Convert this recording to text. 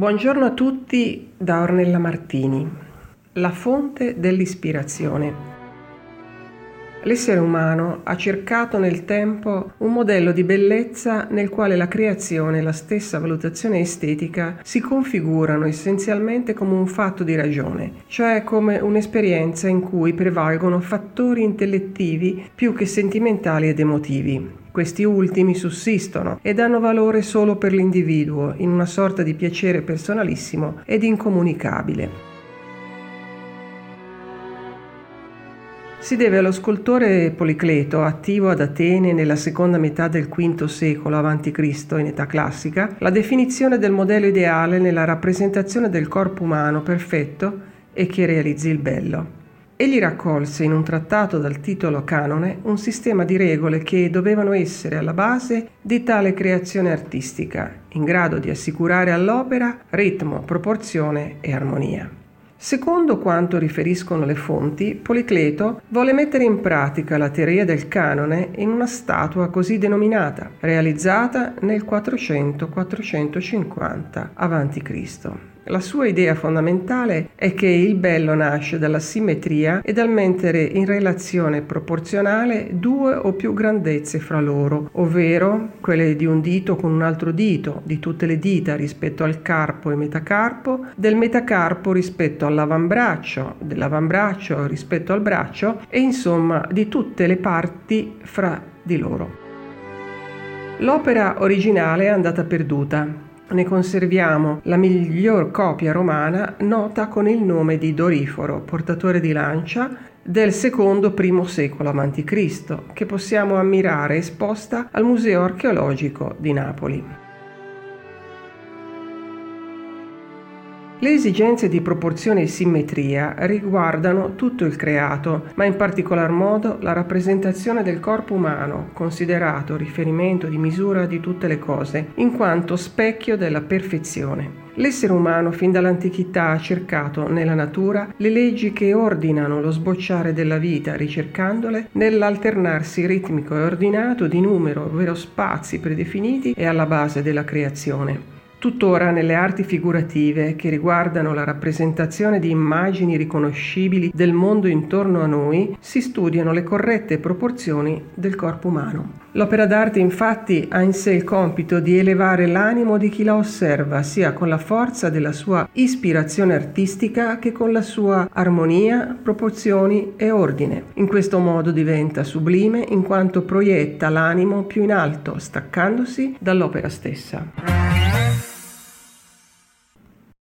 Buongiorno a tutti da Ornella Martini. La fonte dell'ispirazione. L'essere umano ha cercato nel tempo un modello di bellezza nel quale la creazione e la stessa valutazione estetica si configurano essenzialmente come un fatto di ragione, cioè come un'esperienza in cui prevalgono fattori intellettivi più che sentimentali ed emotivi. Questi ultimi sussistono ed hanno valore solo per l'individuo, in una sorta di piacere personalissimo ed incomunicabile. Si deve allo scultore Policleto, attivo ad Atene nella seconda metà del V secolo a.C. in età classica, la definizione del modello ideale nella rappresentazione del corpo umano perfetto e che realizzi il bello. Egli raccolse in un trattato dal titolo Canone un sistema di regole che dovevano essere alla base di tale creazione artistica, in grado di assicurare all'opera ritmo, proporzione e armonia. Secondo quanto riferiscono le fonti, Policleto volle mettere in pratica la teoria del canone in una statua così denominata, realizzata nel 400-450 a.C. La sua idea fondamentale è che il bello nasce dalla simmetria e dal mettere in relazione proporzionale due o più grandezze fra loro, ovvero quelle di un dito con un altro dito, di tutte le dita rispetto al carpo e metacarpo, del metacarpo rispetto all'avambraccio, dell'avambraccio rispetto al braccio e insomma di tutte le parti fra di loro. L'opera originale è andata perduta ne conserviamo la miglior copia romana nota con il nome di Doriforo, portatore di lancia, del secondo primo secolo a.C., che possiamo ammirare esposta al Museo archeologico di Napoli. Le esigenze di proporzione e simmetria riguardano tutto il creato, ma in particolar modo la rappresentazione del corpo umano, considerato riferimento di misura di tutte le cose, in quanto specchio della perfezione. L'essere umano fin dall'antichità ha cercato nella natura le leggi che ordinano lo sbocciare della vita, ricercandole nell'alternarsi ritmico e ordinato di numero, ovvero spazi predefiniti e alla base della creazione. Tuttora nelle arti figurative che riguardano la rappresentazione di immagini riconoscibili del mondo intorno a noi si studiano le corrette proporzioni del corpo umano. L'opera d'arte infatti ha in sé il compito di elevare l'animo di chi la osserva sia con la forza della sua ispirazione artistica che con la sua armonia, proporzioni e ordine. In questo modo diventa sublime in quanto proietta l'animo più in alto, staccandosi dall'opera stessa.